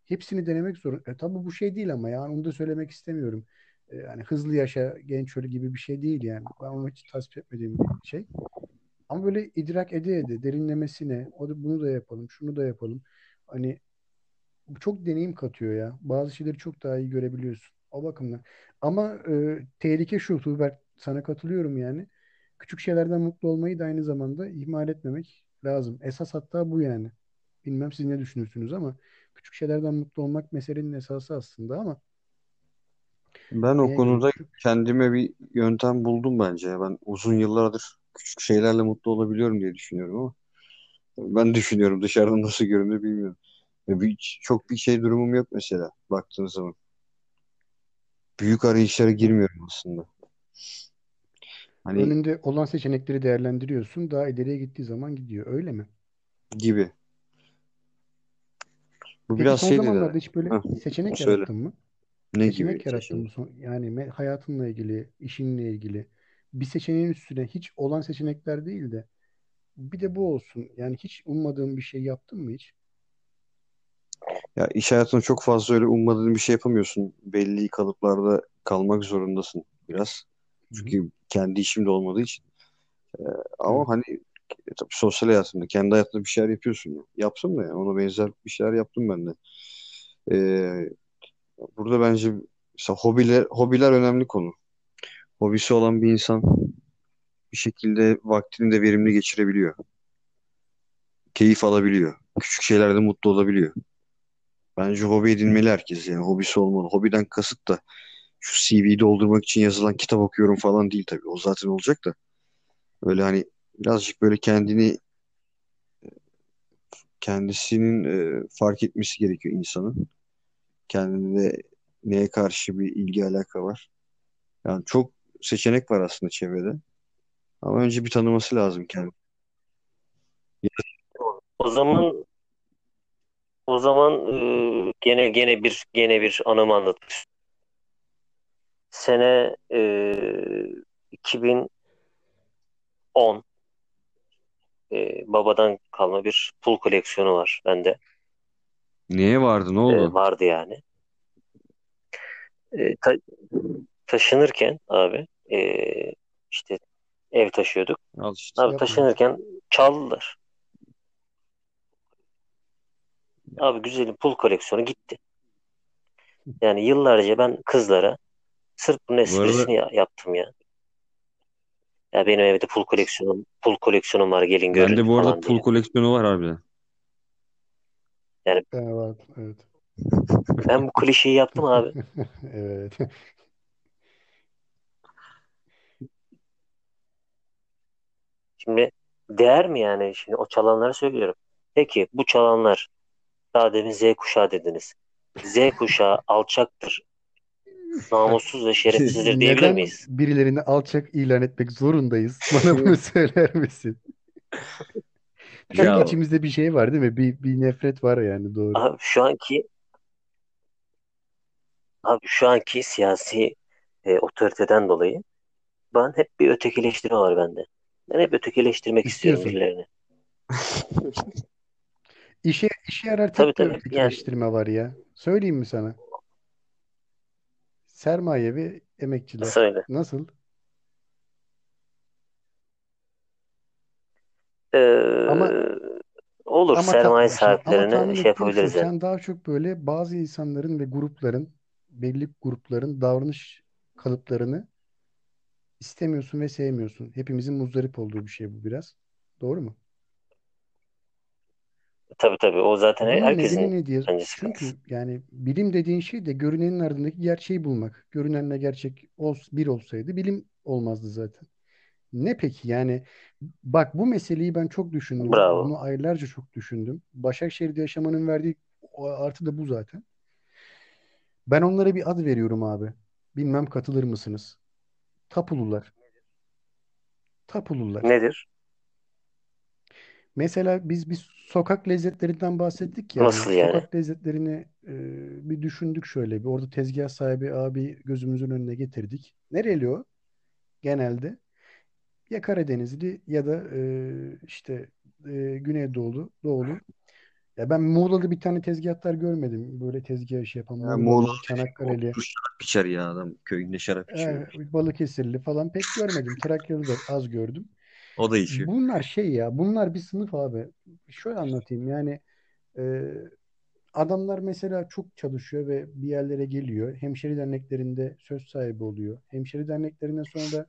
Hepsini denemek zorunda. E, tabii bu şey değil ama yani onu da söylemek istemiyorum. E, yani hızlı yaşa genç öl gibi bir şey değil yani. Ben onu hiç tasvip etmediğim bir şey. Ama böyle idrak ede ede derinlemesine o da, bunu da yapalım, şunu da yapalım. Hani çok deneyim katıyor ya. Bazı şeyleri çok daha iyi görebiliyorsun. O bakımdan. Ama e, tehlike şu Tuğberk sana katılıyorum yani. Küçük şeylerden mutlu olmayı da aynı zamanda ihmal etmemek lazım. Esas hatta bu yani. Bilmem siz ne düşünürsünüz ama küçük şeylerden mutlu olmak meselenin esası aslında ama Ben o göre konuda küçük? kendime bir yöntem buldum bence. Ben uzun yıllardır küçük şeylerle mutlu olabiliyorum diye düşünüyorum ama ben düşünüyorum dışarıdan nasıl görünür bilmiyorum. Bir, çok bir şey durumum yok mesela baktığın zaman. Büyük arayışlara girmiyorum aslında. Hani Önünde olan seçenekleri değerlendiriyorsun. Daha ileriye gittiği zaman gidiyor. Öyle mi? gibi. Bu Peki biraz son de. zamanlarda hiç böyle Heh, seçenek söyle. yarattın mı? Ne gibi Seçenek yarattın bu seçenek? son. Yani hayatınla ilgili, işinle ilgili. Bir seçeneğin üstüne hiç olan seçenekler değil de bir de bu olsun. Yani hiç ummadığın bir şey yaptın mı hiç? Ya iş hayatında çok fazla öyle ummadığın bir şey yapamıyorsun. Belli kalıplarda kalmak zorundasın biraz. Çünkü kendi işim de olmadığı için. Evet. Ama hani e, tabii sosyal hayatında, kendi hayatında bir şeyler yapıyorsun ya. Yaptım da ya. Ona benzer bir şeyler yaptım ben de. Ee, burada bence mesela hobiler, hobiler önemli konu. Hobisi olan bir insan bir şekilde vaktini de verimli geçirebiliyor. Keyif alabiliyor. Küçük şeylerde mutlu olabiliyor. Bence hobi edinmeli herkes yani hobisi olmalı. Hobiden kasıt da şu CV'yi doldurmak için yazılan kitap okuyorum falan değil tabii. O zaten olacak da. Öyle hani birazcık böyle kendini kendisinin e, fark etmesi gerekiyor insanın. Kendinde neye karşı bir ilgi alaka var. Yani çok seçenek var aslında çevrede. Ama önce bir tanıması lazım kendini. O zaman o zaman e, gene gene bir gene bir anımı istiyorum. Sene e, 2010 e, babadan kalma bir pul koleksiyonu var bende. Neye vardı ne E, oldu? vardı yani. E, ta- taşınırken abi e, işte ev taşıyorduk. Al işte. Abi Yapma. taşınırken çaldılar. Abi güzelim pul koleksiyonu gitti. Yani yıllarca ben kızlara sırf bunun Bu arada esprisini ya- yaptım ya. Ya benim evde pul koleksiyonum pul koleksiyonum var gelin görün bende bu arada pul diye. koleksiyonu var harbiden. Yani Evet, evet. ben bu klişeyi yaptım abi. Evet. Şimdi değer mi yani? Şimdi o çalanlara söylüyorum. Peki bu çalanlar daha demin Z kuşağı dediniz. Z kuşağı alçaktır, namussuz ve şerefsizdir diyebilir Neden miyiz? birilerini alçak ilan etmek zorundayız? Bana bunu söyler misin? Çünkü Ya içimizde bir şey var değil mi? Bir, bir nefret var yani doğru. Abi şu anki abi şu anki siyasi e, otoriteden dolayı ben hep bir ötekileştirme var bende. Ben hep ötekileştirmek istiyorum birilerini. İşe, işe yarar Tabii tek tabii yani ötekileştirme var ya. Söyleyeyim mi sana? Sermaye ve emekçiler. söyle. Nasıl? Ama Ee, olur ama sermaye ama sahiplerine tahmin şey şu yapabiliriz yani. sen daha çok böyle bazı insanların ve grupların belli grupların davranış kalıplarını istemiyorsun ve sevmiyorsun. Hepimizin muzdarip olduğu bir şey bu biraz. Doğru mu? Tabii tabii o zaten Bunun nedeni herkesin ne diye? bence sıkıntısı. Çünkü yani bilim dediğin şey de görünenin ardındaki gerçeği bulmak. Görünenle gerçek ol, bir olsaydı bilim olmazdı zaten. Ne peki yani bak bu meseleyi ben çok düşündüm. Bravo. Bunu aylarca çok düşündüm. Başakşehir'de yaşamanın verdiği artı da bu zaten. Ben onlara bir ad veriyorum abi. Bilmem katılır mısınız? Tapulular. Tapulular. Nedir? Mesela biz bir sokak lezzetlerinden bahsettik yani. Nasıl yani? Sokak lezzetlerini e, bir düşündük şöyle. Bir orada tezgah sahibi abi gözümüzün önüne getirdik. Nereli o? Genelde ya Karadenizli ya da e, işte e, Güneydoğulu, Doğulu. Ya ben Muğla'da bir tane tezgahtar görmedim. Böyle tezgah işi yapan Ya Muğla'da Muğla'lı, Çanakkale'li, oturur şarap içer ya adam. Köyünde şarap içiyor. e, Balıkesirli falan pek görmedim. Trakya'da da az gördüm. O da içiyor. Bunlar şey ya, bunlar bir sınıf abi. Şöyle anlatayım yani e, adamlar mesela çok çalışıyor ve bir yerlere geliyor. Hemşeri derneklerinde söz sahibi oluyor. Hemşeri derneklerinden sonra da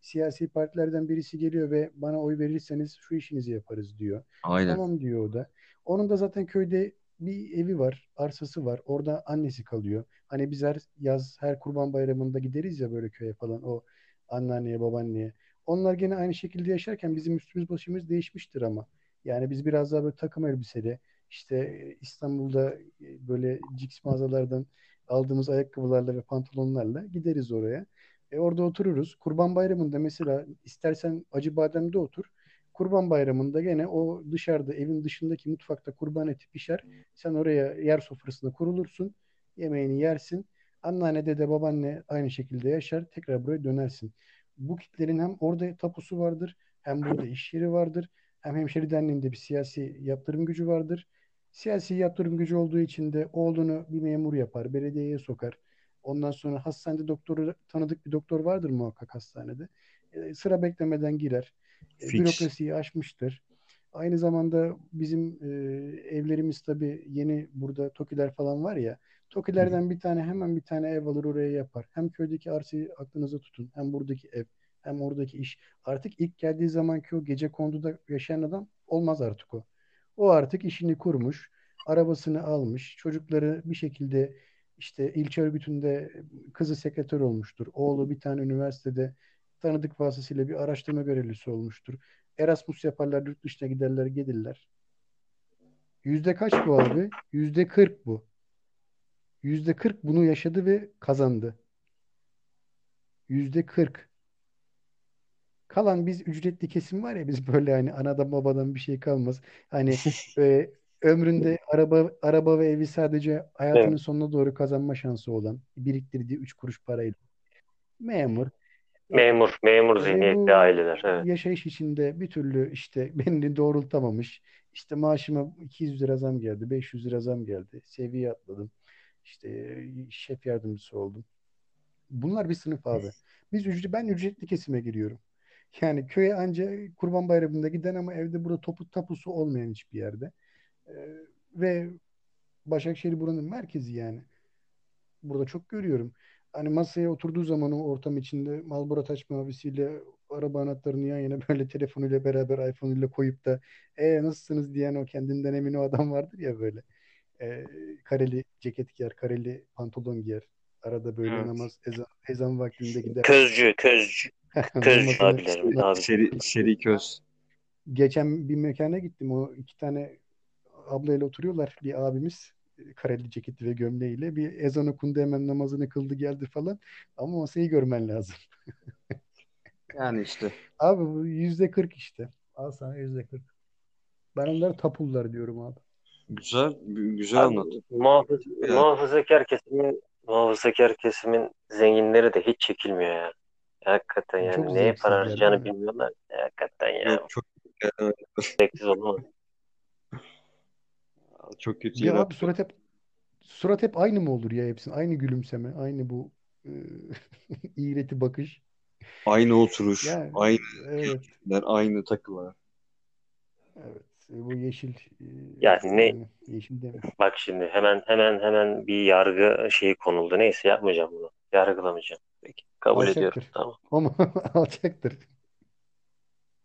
siyasi partilerden birisi geliyor ve bana oy verirseniz şu işinizi yaparız diyor. Aynen. Tamam diyor o da. Onun da zaten köyde bir evi var, arsası var. Orada annesi kalıyor. Hani biz her yaz, her Kurban Bayramı'nda gideriz ya böyle köye falan o anneanneye, babaanneye. Onlar gene aynı şekilde yaşarken bizim üstümüz başımız değişmiştir ama. Yani biz biraz daha böyle takım elbiseli, işte İstanbul'da böyle Cix mağazalardan aldığımız ayakkabılarla ve pantolonlarla gideriz oraya. E orada otururuz. Kurban Bayramı'nda mesela istersen Acıbadem'de otur. Kurban Bayramı'nda gene o dışarıda evin dışındaki mutfakta kurban eti pişer. Sen oraya yer sofrasında kurulursun. Yemeğini yersin. Anneanne, dede, babaanne aynı şekilde yaşar. Tekrar buraya dönersin. Bu kitlerin hem orada tapusu vardır, hem burada iş yeri vardır, hem hemşeri derneğinde bir siyasi yaptırım gücü vardır. Siyasi yaptırım gücü olduğu için de oğlunu bir memur yapar, belediyeye sokar. Ondan sonra hastanede doktoru tanıdık bir doktor vardır muhakkak hastanede. E, sıra beklemeden girer. E, bürokrasiyi aşmıştır. Aynı zamanda bizim e, evlerimiz tabii yeni burada TOKİ'ler falan var ya. TOKİ'lerden bir tane hemen bir tane ev alır oraya yapar. Hem köydeki arsayı aklınıza tutun. Hem buradaki ev hem oradaki iş. Artık ilk geldiği zamanki o gece konduda yaşayan adam olmaz artık o. O artık işini kurmuş. Arabasını almış. Çocukları bir şekilde işte ilçe örgütünde kızı sekreter olmuştur. Oğlu bir tane üniversitede tanıdık vasıtasıyla bir araştırma görevlisi olmuştur. Erasmus yaparlar, yurt dışına giderler, gelirler. Yüzde kaç bu abi? Yüzde kırk bu. Yüzde kırk bunu yaşadı ve kazandı. Yüzde kırk. Kalan biz ücretli kesim var ya biz böyle hani anadan babadan bir şey kalmaz. Hani e, ömründe araba araba ve evi sadece hayatının Evet. sonuna doğru kazanma şansı olan biriktirdiği üç kuruş parayla memur. Memur, memur E, zihniyetli aileler. Evet. yaşayış içinde bir türlü işte beni doğrultamamış. İşte maaşıma 200 lira zam geldi, 500 lira zam geldi. Seviye atladım. İşte e, şef yardımcısı oldum. Bunlar bir sınıf abi. Biz ücret, ben ücretli kesime giriyorum. Yani köye anca Kurban Bayramı'nda giden ama evde burada topu tapusu olmayan hiçbir yerde. Ee, ve Başakşehir buranın merkezi yani. Burada çok görüyorum. Hani masaya oturduğu zaman o ortam içinde Marlboro Taş mavisiyle araba anahtarını yan yana böyle telefonuyla beraber iPhone ile koyup da e nasılsınız diyen o kendinden emin o adam vardır ya böyle. Ee, kareli ceket giyer, kareli pantolon giyer. Arada böyle Hı. namaz ezan, ezan vaktinde gider. Közcü, közcü, közcü abilerim, abi. Seri, seri köz. Geçen bir mekana gittim. O iki tane ablayla oturuyorlar. Bir abimiz e, kareli ceketi ve gömleğiyle bir ezan okundu hemen namazını kıldı geldi falan. Ama masayı görmen lazım. Yani işte. Abi bu yüzde kırk işte. Al sana yüzde kırk. Ben onlara tapullar diyorum abi. Güzel, güzel Abi, anlattın. muhafız, Yani. muhafazakar kesimin muhafazakar kesimin zenginleri de hiç çekilmiyor ya. Hakikaten yani Çok neye para harcayacağını bilmiyorlar. Hakikaten ya. Yok çok yani Zevksiz olmaz. Çok kötü Ya abi surat hep surat hep aynı mı olur ya hepsinin? Aynı gülümseme, aynı bu e, iğreti bakış. Aynı oturuş, Yani aynı evet, aynı takılar. evet. Bu yeşil e, Yani ne yani yeşil deme. bak şimdi hemen hemen hemen bir yargı şeyi konuldu. Neyse yapmayacağım bunu. Yargılamayacağım. Peki kabul ediyorum. Alçaktır. Tamam. Ama alçaktır.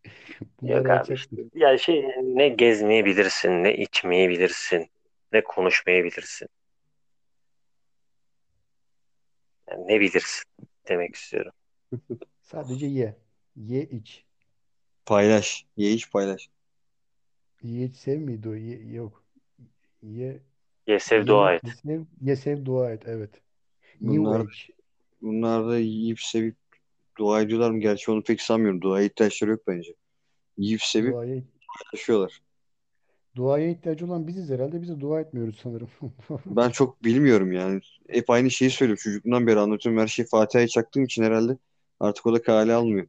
Bunlar Yok abi işte. Ya şey ne gezmeyi bilirsin, ne içmeyi bilirsin, ne konuşmayı bilirsin. Yani ne bilirsin demek istiyorum. Sadece ye. Ye iç. Paylaş. Ye iç paylaş. Ye iç sev miydi o? Ye, yok. Ye, Ye sev dua ye, et. ye sev, ye sev dua et. Evet. Bunlar bunlar da yiyip sevip dua ediyorlar mı? Gerçi onu pek sanmıyorum. Duaya ihtiyaçları yok bence. Yiyip sevip Duaya, yaşıyorlar. duaya ihtiyacı olan biziz herhalde. Biz de dua etmiyoruz sanırım. Ben çok bilmiyorum yani. Hep aynı şeyi söylüyorum. Çocukluğumdan beri anlatıyorum. Her şeyi Fatiha'ya çaktığım için herhalde artık o da kale almıyor.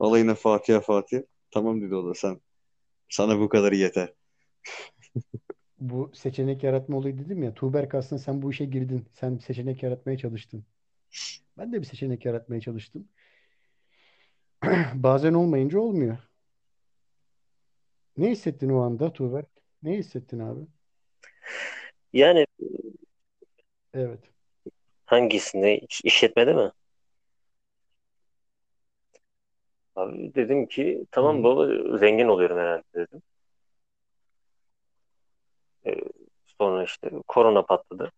Alayına Fatiha Fatiha. Tamam dedi o da sen. Sana bu kadarı yeter. Bu seçenek yaratma olayı dedim ya. Tuğberk aslında sen bu işe girdin. Sen seçenek yaratmaya çalıştın. Ben de bir seçenek yaratmaya çalıştım. Bazen olmayınca olmuyor. Ne hissettin o anda Tuğberk? Ne hissettin abi? Yani Evet. hangisinde? İş- İşletmede mi? Abi dedim ki Hı tamam hı. baba zengin oluyorum herhalde dedim. Ee, sonra işte korona patladı.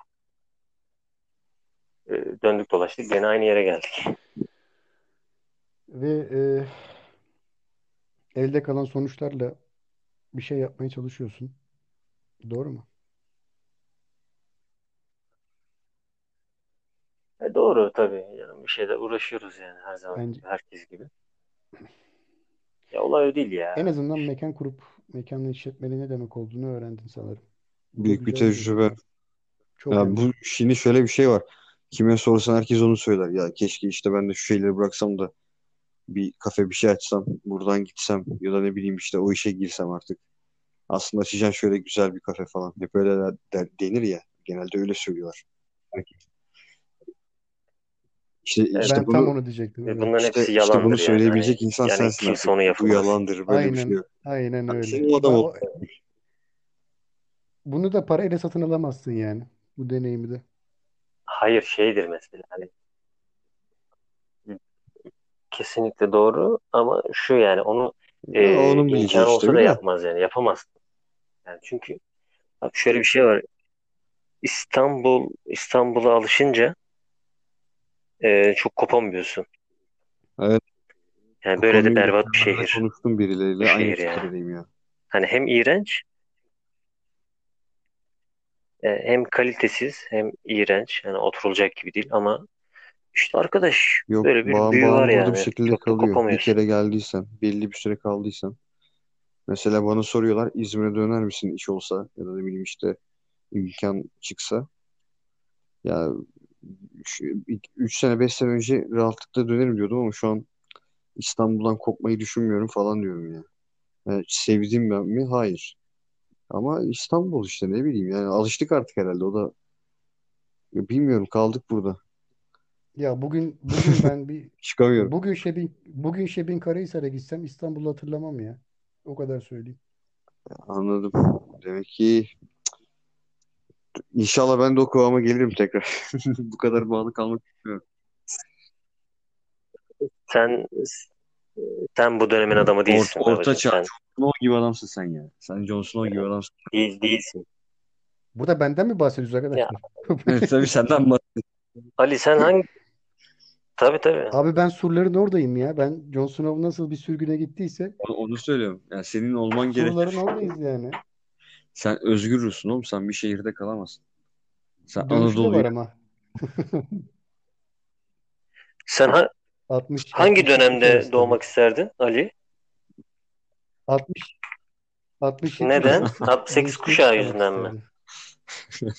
Ee, döndük dolaştık gene aynı yere geldik. Ve e, elde kalan sonuçlarla bir şey yapmaya çalışıyorsun. Doğru mu? E, doğru tabii. Yani bir şeyle uğraşıyoruz yani her zaman Bence herkes gibi. Ya olay o değil ya. en azından mekan kurup mekanla işletmenin ne demek olduğunu öğrendin sanırım. Büyük bir tecrübe. deneyim. Çok Ya bu şimdi şöyle bir şey var. Kime sorsan herkes onu söyler. Ya keşke işte ben de şu şeyleri bıraksam da bir kafe bir şey açsam, buradan gitsem ya da ne bileyim işte o işe girsem artık. Aslında açacağım şöyle güzel bir kafe falan. Hep öyle de, de- denir ya. Genelde öyle söylüyorlar. Herkes. İşte, Evet. işte ben bunu tam onu diyecektim. Evet. bunların işte, hepsi işte yalandır bunu yani. söyleyebilecek Hani- insan yani sensin kimse artık. onu Bu yalandır böyle bir şey Aynen, yok. aynen öyle. O adam ol. Bunu da parayla satın alamazsın yani. Bu deneyimi de. Hayır şeydir mesela hani kesinlikle doğru ama şu yani onu e, Ya onun imkanı işte olsa da bir de. yapmaz yani yapamaz. Yani çünkü bak şöyle bir şey var. İstanbul İstanbul'a alışınca e, çok kopamıyorsun. Evet. Yani böyle de berbat bir şehir. konuştum birileriyle. Bir Aynı şehir yani. ya. Hani hem iğrenç hem kalitesiz hem iğrenç. Yani oturulacak gibi değil ama işte arkadaş Yok böyle bir bağım, büyü bağım var burada bir yani. şekilde Çok kalıyor. Bir kere geldiysen, belli bir süre kaldıysan. Mesela bana soruyorlar İzmir'e döner misin iş olsa ya da ne bileyim işte imkan çıksa. Ya 3 sene 5 sene önce rahatlıkla dönerim diyordum ama şu an İstanbul'dan kopmayı düşünmüyorum falan diyorum ya. Yani sevdiğim ben mi? Hayır. Ama İstanbul işte ne bileyim yani alıştık artık herhalde o da ya bilmiyorum kaldık burada. Ya bugün bugün ben bir Çıkamıyorum. bugün Şebin bugün Şebin Karahisar'a gitsem İstanbul'u hatırlamam ya. O kadar söyleyeyim. Anladım. Demek ki inşallah ben de o kıvama gelirim tekrar. Bu kadar bağlı kalmak istemiyorum. Sen sen bu dönemin adamı değilsin Orta, orta babacığım. çağ. Sen Jon Snow gibi adamsın sen ya. Sen Jon Snow gibi adamsın. değil, değilsin. Burada benden mi bahsediyoruz arkadaşlar? Evet, tabii senden bahsediyorum. Ali sen hangi Tabii tabii. Abi ben surların oradayım ya. Ben Jon Snow nasıl bir sürgüne gittiyse Onu, onu söylüyorum. Yani senin olman gerek. surların oradayız yani. Sen özgürsün oğlum. Sen bir şehirde kalamazsın. Sen de var Anadolu'ya ama. Sen ha- 60 hangi 68 dönemde arası doğmak isterdin Ali? Tabii. 60 67 Neden? arası 68 gençliği kuşağı yüzünden mi? isterdim.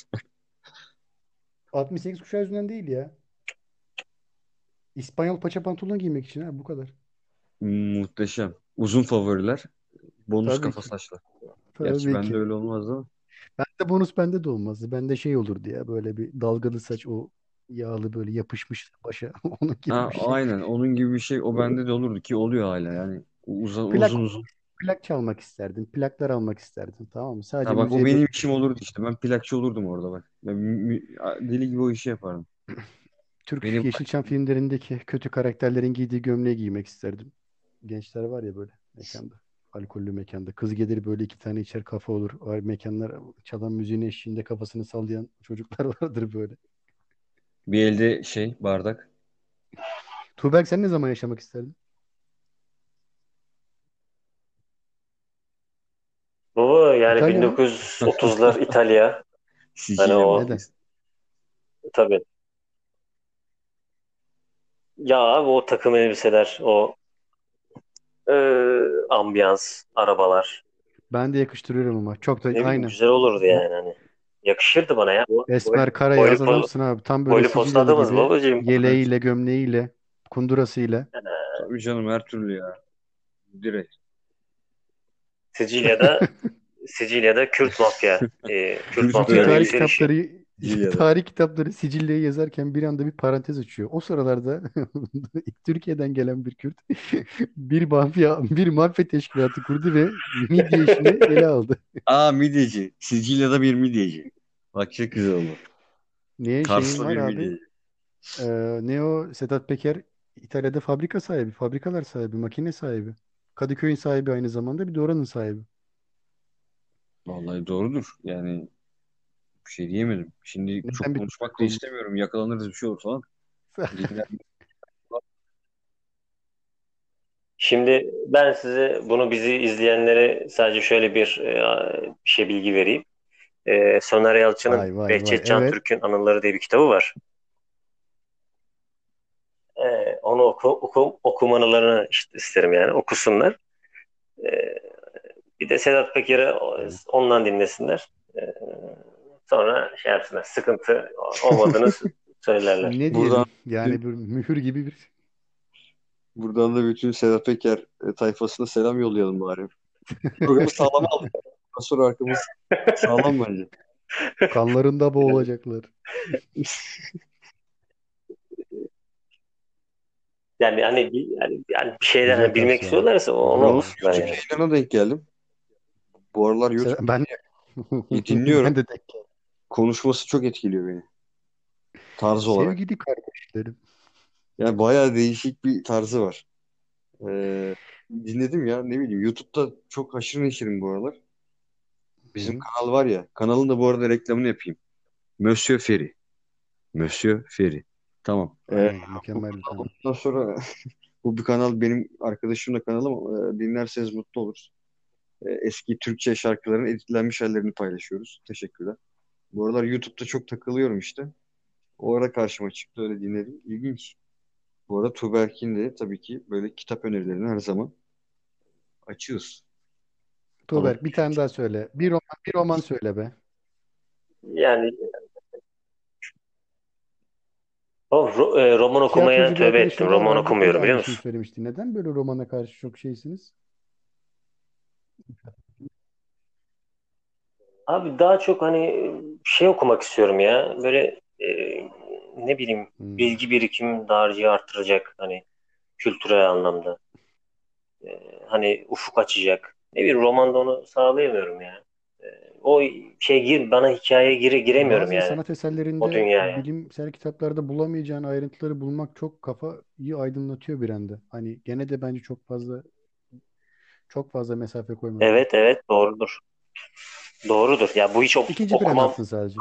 68 kuşağı yüzünden değil ya. İspanyol paça pantolon giymek için ha bu kadar. muhteşem. Uzun favoriler. Bonus Tabii kafa ki. saçlar. Gerçi Tabii bende ki. öyle olmazdı ama. Bende bonus bende de olmazdı. Bende şey olurdu ya böyle bir dalgalı saç o yağlı böyle yapışmış başa onun gibi Ha, bir şey. aynen. Onun gibi bir şey o bende de olurdu ki oluyor hala yani. Uzun Plak uzun uzun. Plak çalmak isterdim. Plaklar almak isterdim. Tamam mı? Sadece Ha bak o müziğe benim işim olurdu işte. Ben plakçı olurdum orada bak. Ben mü- mü- deli gibi o işi yapardım. Türk Benim Yeşilçam filmlerindeki kötü karakterlerin giydiği gömleği giymek isterdim. Gençler var ya böyle mekanda. Alkollü mekanda. Kız gelir böyle iki tane içer kafa olur. Var mekanlar çalan müziğin eşliğinde kafasını sallayan çocuklar vardır böyle. bir elde şey bardak. Tuğberk sen ne zaman yaşamak isterdin? Baba yani İtalya mı? 1930'lar İtalya. Hani Sicilya o Neden? tabii. Ya abi o takım elbiseler, o e, ambiyans, arabalar. Ben de yakıştırıyorum ama. Çok da Ne bileyim aynen. güzel olurdu yani hani. Yakışırdı bana ya. Bu- Esmer kara Boylu, yaz po- adamsın abi. Tam böyle boylu posta Sicilyalı adamız gibi. babacığım. Yeleğiyle, gömleğiyle, kundurasıyla. Tabii canım her türlü ya. Direkt. Sicilya'da Sicilya'da Kürt mafya, e, Kürt mafyanın tarih kitapları tarih kitapları Sicilya'yı yazarken bir anda bir parantez açıyor. O sıralarda Türkiye'den gelen bir Kürt bir mafya bir mafya teşkilatı kurdu ve midye işini ele aldı. Aa midyeci. Sicilya'da bir midyeci. Bak çok güzel oldu. Şeyin Kars'ta var bir abi? midyeci. Ee, ne o Sedat Peker İtalya'da fabrika sahibi, fabrikalar sahibi, makine sahibi. Kadıköy'ün sahibi aynı zamanda bir de oranın sahibi. Vallahi doğrudur. Yani bir şey diyemedim. Şimdi Neden çok bir konuşmak da istemiyorum. Yakalanırız bir şey olur falan. Şimdi ben size bunu bizi izleyenlere sadece şöyle bir, e, bir şey bilgi vereyim. E, Soner Yalçın'ın Vay vay vay. Behçet Can Evet. Türk'ün Anıları diye bir kitabı var. Onu oku, oku, okumalarını işte isterim yani okusunlar. E, bir de Sedat Peker'i ondan dinlesinler. E, sonra şey yapsınlar. Sıkıntı olmadığını söylerler. Ne diyelim? Buradan- Yani bir mühür gibi bir Buradan da bütün Sedat Peker e, tayfasına selam yollayalım bari. Programı sağlam aldık. Sonra arkamız sağlam bence. kanlarında boğulacaklar. Yani hani bir, yani, yani bir şeyler hani bilmek tavsiye. istiyorlarsa onu Bravo. olsunlar yani. YouTube'una denk geldim. Bu aralar YouTube ben dinliyorum. ben de denk geldim. konuşması çok etkiliyor beni. Tarz olarak. Sevgili kardeşlerim. Yani bayağı değişik bir tarzı var. Ee, dinledim ya ne bileyim YouTube'da çok haşır neşirim bu aralar. Bizim Hı. kanal var ya. Kanalın da bu arada reklamını yapayım. Monsieur Ferry. Monsieur Ferry. Tamam. Ee, Aynen, mükemmel bir kanal. Ondan sonra bu bir kanal benim arkadaşımla kanalım. Ee, dinlerseniz mutlu oluruz. Ee, eski Türkçe şarkıların editlenmiş hallerini paylaşıyoruz. Teşekkürler. Bu aralar YouTube'da çok takılıyorum işte. O ara karşıma çıktı öyle dinledim. İlginç. Bu arada Tuğberk'in de tabii ki böyle kitap önerilerini her zaman açığız. Tuğberk bir tane daha söyle. Bir roman, bir roman söyle be. Yani o e, roman okumaya Tiyatrocu bir tövbe arkadaşım ettim. Roman vardı, o da okumuyorum biliyor aynısını musun? söylemişti. Neden böyle romana karşı çok şeysiniz? Abi daha çok hani şey okumak istiyorum ya. Böyle e, ne bileyim Hmm. bilgi birikim dağarcığı artıracak hani kültürel anlamda. E, hani ufuk açacak. Ne bileyim romanda onu sağlayamıyorum ya. O şey gir bana hikayeye gire giremiyorum Bazı yani. sanat O eserlerinde dünyaya. bilimsel kitaplarda bulamayacağın ayrıntıları bulmak çok kafayı aydınlatıyor bir anda. Hani gene de bence çok fazla çok fazla mesafe koymamak. Evet evet doğrudur. Doğrudur. Ya bu hiç ok- İkinci okumam attın sadece.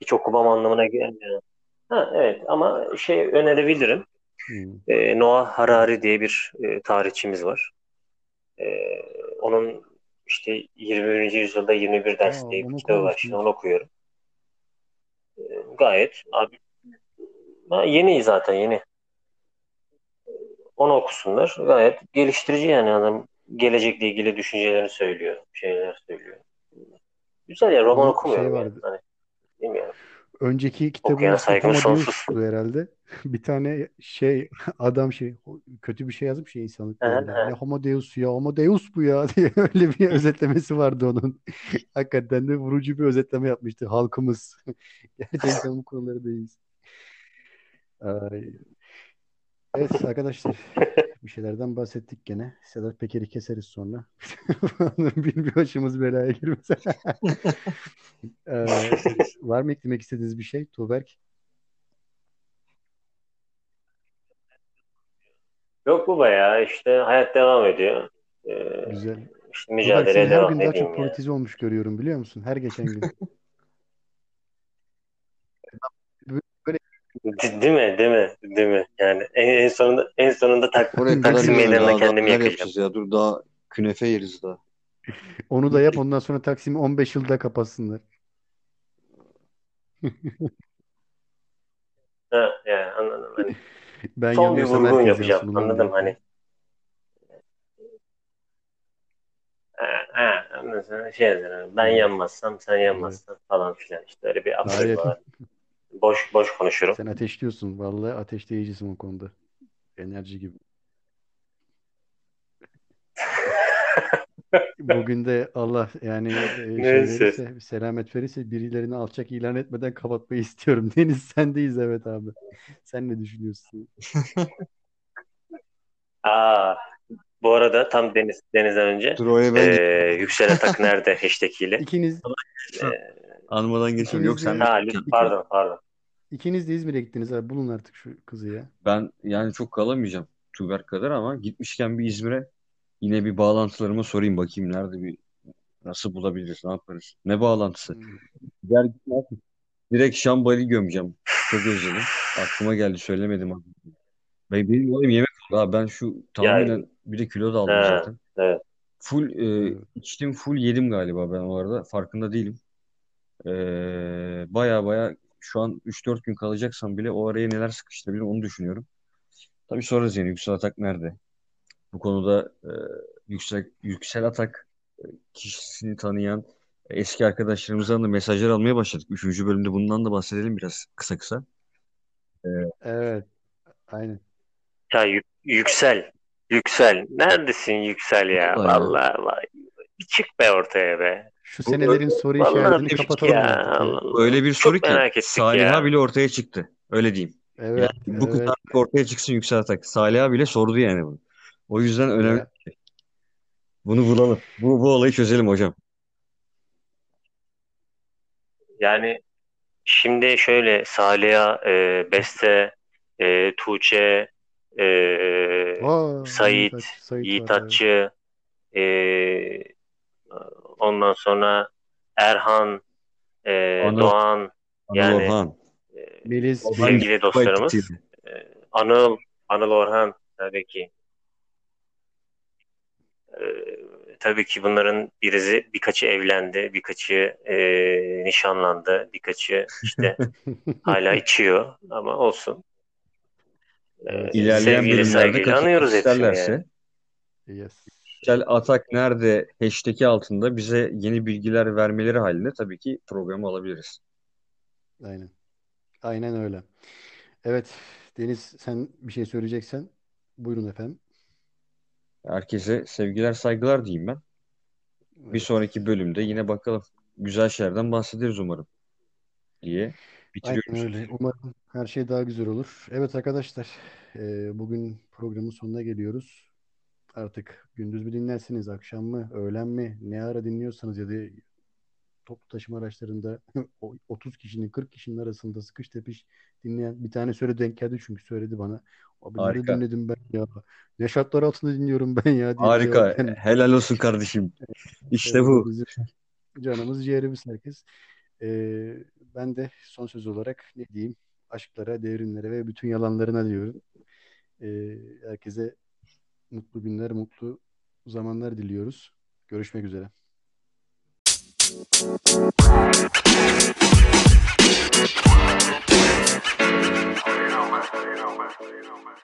hiç okumam anlamına gelmiyor. Ha evet ama şey önerebilirim. Hmm. E, Noah Harari diye bir e, tarihçimiz var. E, onun işte 21. yüzyılda 21 ders Aa, diye bir kitabı var. Şimdi onu okuyorum. E, gayet abi ha, yeni zaten yeni. Onu okusunlar. Gayet geliştirici yani adam gelecekle ilgili düşüncelerini söylüyor. Şeyler söylüyor. Güzel ya roman Bir okumuyorum şey yani. Hani, bilmiyorum. Önceki Okuyana kitabımız saygım sonsuz. Herhalde. Bir tane şey adam şey kötü bir şey yazmış ya ilgili. aha. Ne Homo Deus ya Homo Deus bu ya diye öyle bir özetlemesi vardı onun. Hakikaten de vurucu bir özetleme yapmıştı halkımız. Gerçekten bu konuları değiliz. Evet arkadaşlar bir şeylerden bahsettik gene. Sedat Peker'i keseriz sonra. bir, bir başımız belaya girmesin. Ee, var mı eklemek istediğiniz bir şey Tuğberk? Yok bu bayağı işte hayat devam ediyor. Ee, Güzel. işte mücadeleye her devam gün daha çok ya. politize olmuş görüyorum biliyor musun? Her geçen gün. Böyle De- Değil mi? Değil mi? Değil mi? Yani en, en sonunda en sonunda tak, Oraya Taksim. Meydanı'na kendimi yakacağım. yapacağız ya? Dur daha künefe yeriz daha. onu da yap ondan sonra Taksim'i 15 yılda kapatsınlar. Ha, yani anladım. Hani Ben son bir vurgun yapacağım. Anladım hani. Ha, ha, anladın sen, şey ben yanmazsam sen yanmazsan falan filan işte öyle bir aforizma var. Boş boş konuşurum. Sen ateşliyorsun. Vallahi ateşleyicisin o konuda. Enerji gibi. Bugün de Allah yani e, şey verirse, selamet verirse birilerini alçak ilan etmeden kapatmayı istiyorum. Deniz sendeyiz evet abi. Sen ne düşünüyorsun? Aa, bu arada tam Deniz Deniz'den önce Dur oraya ben ee, Yüksel Atak nerede hashtag ile. İkiniz Ee, anmadan geçiyorum. Yok sen ha, lütfen, pardon pardon. ikiniz de İzmir'e gittiniz abi. Bulun artık şu kızı ya. Ben yani çok kalamayacağım Tuğberk kadar ama gitmişken bir İzmir'e yine bir bağlantılarıma sorayım bakayım nerede bir nasıl bulabiliriz ne yaparız ne bağlantısı Hmm. Gider gitmez direkt Şambali gömeceğim çok özledim aklıma geldi söylemedim abi. Ben, benim olayım yemek oldu ha ben şu tahminen bir de kilo da aldım Ha, zaten evet. full e, içtim full yedim galiba ben o arada farkında değilim e, baya baya şu an 3-4 gün kalacaksam bile o araya neler sıkıştırabilirim onu düşünüyorum tabii sorarız yani Yüksel Atak nerede bu konuda e, yüksek Yüksel Atak e, kişisini tanıyan eski arkadaşlarımızdan da mesajlar almaya başladık. Üçüncü bölümde bundan da bahsedelim biraz kısa kısa. Evet. Aynen. Ya yü- yüksel. Yüksel. Neredesin yüksel ya? Vallahi ya. Vallahi, vallahi. Bir çık be ortaya be. Şu Bu- senelerin soru işaretini kapatalım ya. artık ya. Öyle bir Çok soru ki merak ettik Saliha bile ortaya çıktı. Öyle diyeyim. Evet, Yani bu evet. kız ortaya çıksın Yüksel Atak. Saliha bile sordu yani bunu. O yüzden önemli. Ya. Bunu bulalım. Bu, bu olayı çözelim hocam. Yani şimdi şöyle Saliha, e, Beste, e, Tuğçe, e, Aa, Sait, Yiğit Sait evet. Atçı, e, ondan sonra Erhan, e, Anıl. Doğan, Anıl Yani- Orhan. e, Melis, sevgili dostlarımız. E, Anıl, Anıl Orhan tabii ki. E, tabii ki bunların birisi birkaçı evlendi, birkaçı e, nişanlandı, birkaçı işte hala içiyor ama olsun. E. İlerleyen bölümlerde saygıyla anıyoruz hepsini yani. Yes. Yüksel Atak nerede hashtag'i altında bize yeni bilgiler vermeleri halinde tabii ki programı alabiliriz. Aynen. Aynen öyle. Evet, Deniz sen bir şey söyleyeceksen buyurun efendim. Herkese sevgiler saygılar diyeyim ben. Bir Evet. sonraki bölümde yine bakalım. Güzel şeylerden bahsederiz umarım diye bitiriyorum. Aynen öyle. Umarım her şey daha güzel olur. Evet arkadaşlar, bugün programın sonuna geliyoruz. Artık gündüz mü dinlersiniz, akşam mı, öğlen mi, ne ara dinliyorsanız ya da toplu taşıma araçlarında o 30 kişinin 40 kişinin arasında sıkış tepiş dinleyen bir tane söyle denk geldi çünkü söyledi bana. Abi Harika. dinledim ben ya? Ne şartlar altında dinliyorum ben ya Harika. geldi. Helal olsun kardeşim. İşte Evet, bu. bizim canımız ciğerimiz herkes. Ee, ben de son söz olarak ne diyeyim? Aşklara, devrimlere ve bütün yalanlarına diyorum. Ee, herkese mutlu günler, mutlu zamanlar diliyoruz. Görüşmek üzere. You know, man. You know, man. You know, man.